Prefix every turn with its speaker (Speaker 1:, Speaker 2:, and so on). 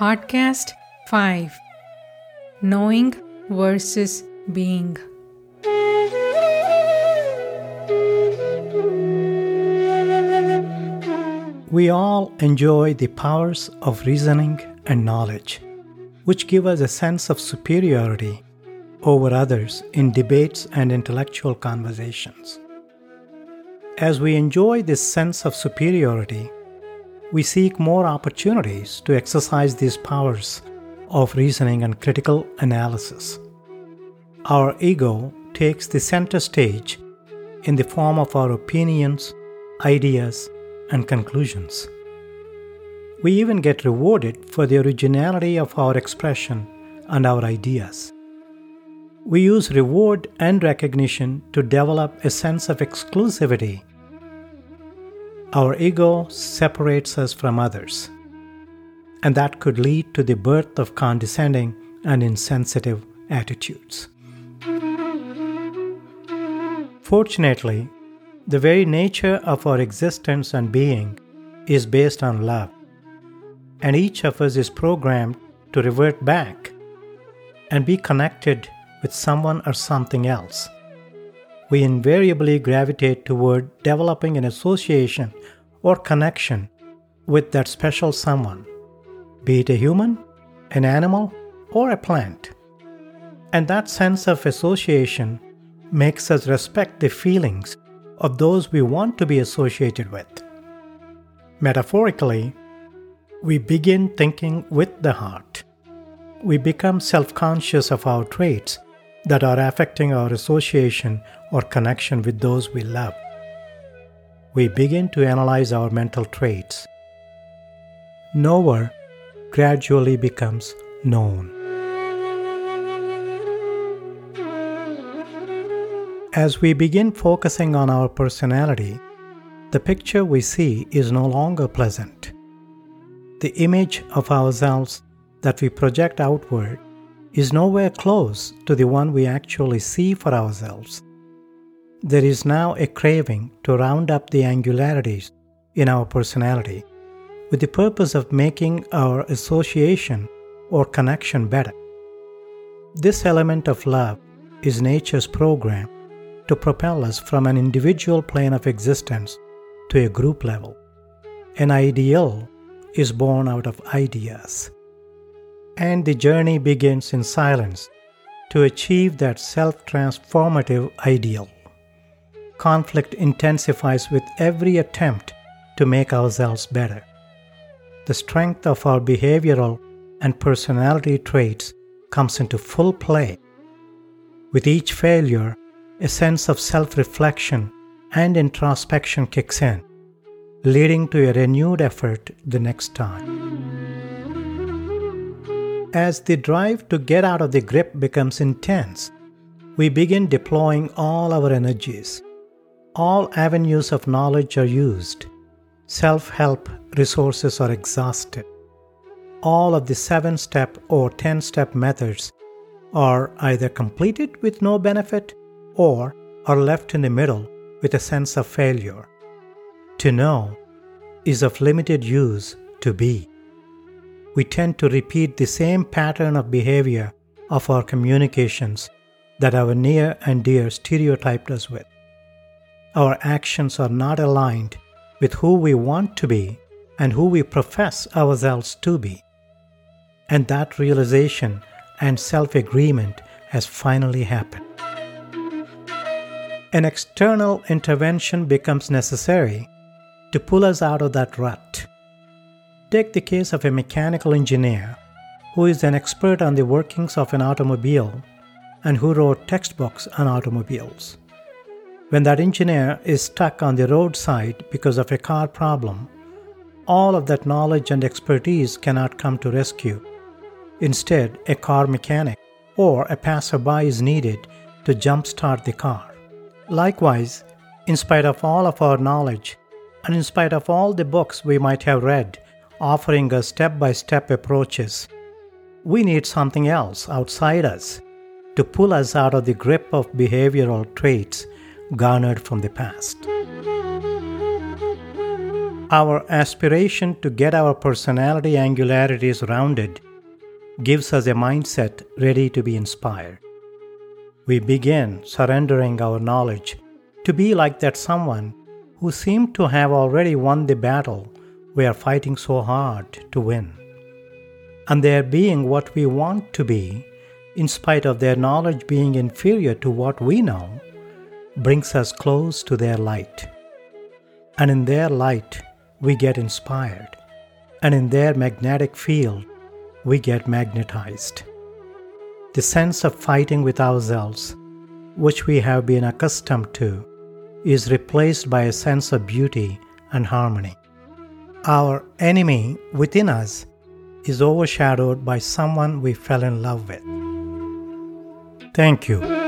Speaker 1: Podcast 5 Knowing versus Being.
Speaker 2: We all enjoy the powers of reasoning and knowledge, which give us a sense of superiority over others in debates and intellectual conversations. As we enjoy this sense of superiority, we seek more opportunities to exercise these powers of reasoning and critical analysis. Our ego takes the center stage in the form of our opinions, ideas, and conclusions. We even get rewarded for the originality of our expression and our ideas. We use reward and recognition to develop a sense of exclusivity. Our ego separates us from others, and that could lead to the birth of condescending and insensitive attitudes. Fortunately, the very nature of our existence and being is based on love, and each of us is programmed to revert back and be connected with someone or something else. We invariably gravitate toward developing an association or connection with that special someone, be it a human, an animal, or a plant. And that sense of association makes us respect the feelings of those we want to be associated with. Metaphorically, we begin thinking with the heart. We become self conscious of our traits that are affecting our association or connection with those we love. We begin to analyze our mental traits. Knower gradually becomes known. As we begin focusing on our personality, the picture we see is no longer pleasant. The image of ourselves that we project outward is nowhere close to the one we actually see for ourselves. There is now a craving to round up the angularities in our personality with the purpose of making our association or connection better. This element of love is nature's program to propel us from an individual plane of existence to a group level. An ideal is born out of ideas. And the journey begins in silence to achieve that self transformative ideal. Conflict intensifies with every attempt to make ourselves better. The strength of our behavioral and personality traits comes into full play. With each failure, a sense of self reflection and introspection kicks in, leading to a renewed effort the next time. As the drive to get out of the grip becomes intense, we begin deploying all our energies. All avenues of knowledge are used. Self help resources are exhausted. All of the seven step or 10 step methods are either completed with no benefit or are left in the middle with a sense of failure. To know is of limited use to be. We tend to repeat the same pattern of behavior of our communications that our near and dear stereotyped us with. Our actions are not aligned with who we want to be and who we profess ourselves to be. And that realization and self agreement has finally happened an external intervention becomes necessary to pull us out of that rut. Take the case of a mechanical engineer who is an expert on the workings of an automobile and who wrote textbooks on automobiles. When that engineer is stuck on the roadside because of a car problem, all of that knowledge and expertise cannot come to rescue. Instead, a car mechanic or a passerby is needed to jumpstart the car. Likewise, in spite of all of our knowledge, and in spite of all the books we might have read offering us step by step approaches, we need something else outside us to pull us out of the grip of behavioral traits garnered from the past. Our aspiration to get our personality angularities rounded gives us a mindset ready to be inspired. We begin surrendering our knowledge to be like that someone who seemed to have already won the battle we are fighting so hard to win. And their being what we want to be, in spite of their knowledge being inferior to what we know, brings us close to their light. And in their light, we get inspired. And in their magnetic field, we get magnetized. The sense of fighting with ourselves, which we have been accustomed to, is replaced by a sense of beauty and harmony. Our enemy within us is overshadowed by someone we fell in love with. Thank you.